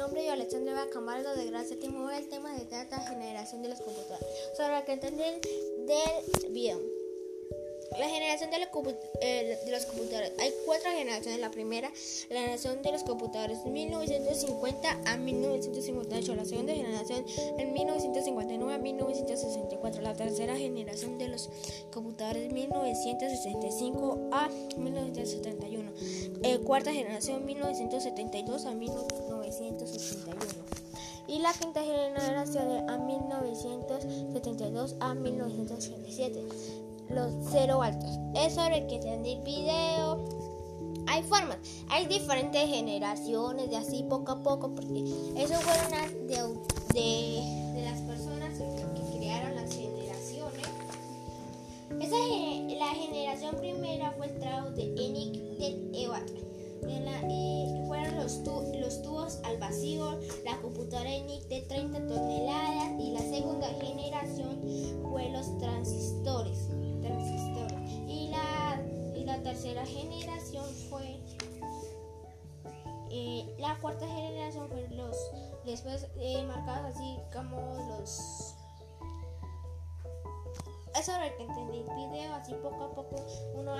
nombre es Alexandra Camargo de Gracia Timo. El tema de trata generación de los computadores. Sobre que entender del video. La generación de, eh, de, los computadores. Hay cuatro generaciones. La primera, la generación de los computadores 1950 a 1958. La segunda generación en 1959 a 1964. La tercera generación de los computadores 1965 a 1971. Eh, cuarta generación 1972 a 1981 y la quinta generación de a 1972 a 1987 los cero altos. Es sobre que el video. Hay formas, hay diferentes generaciones de así poco a poco, porque eso fueron de, de, de las personas que crearon las generaciones. Esa, la generación primera fue el trabajo de Enic de Y fueron los, los tubos al vacío, la computadora ENIC de 30 toneladas y la segunda generación fue los transistores. La tercera generación fue eh, la cuarta generación fue los después eh, marcados así como los eso es lo que entendí el video así poco a poco uno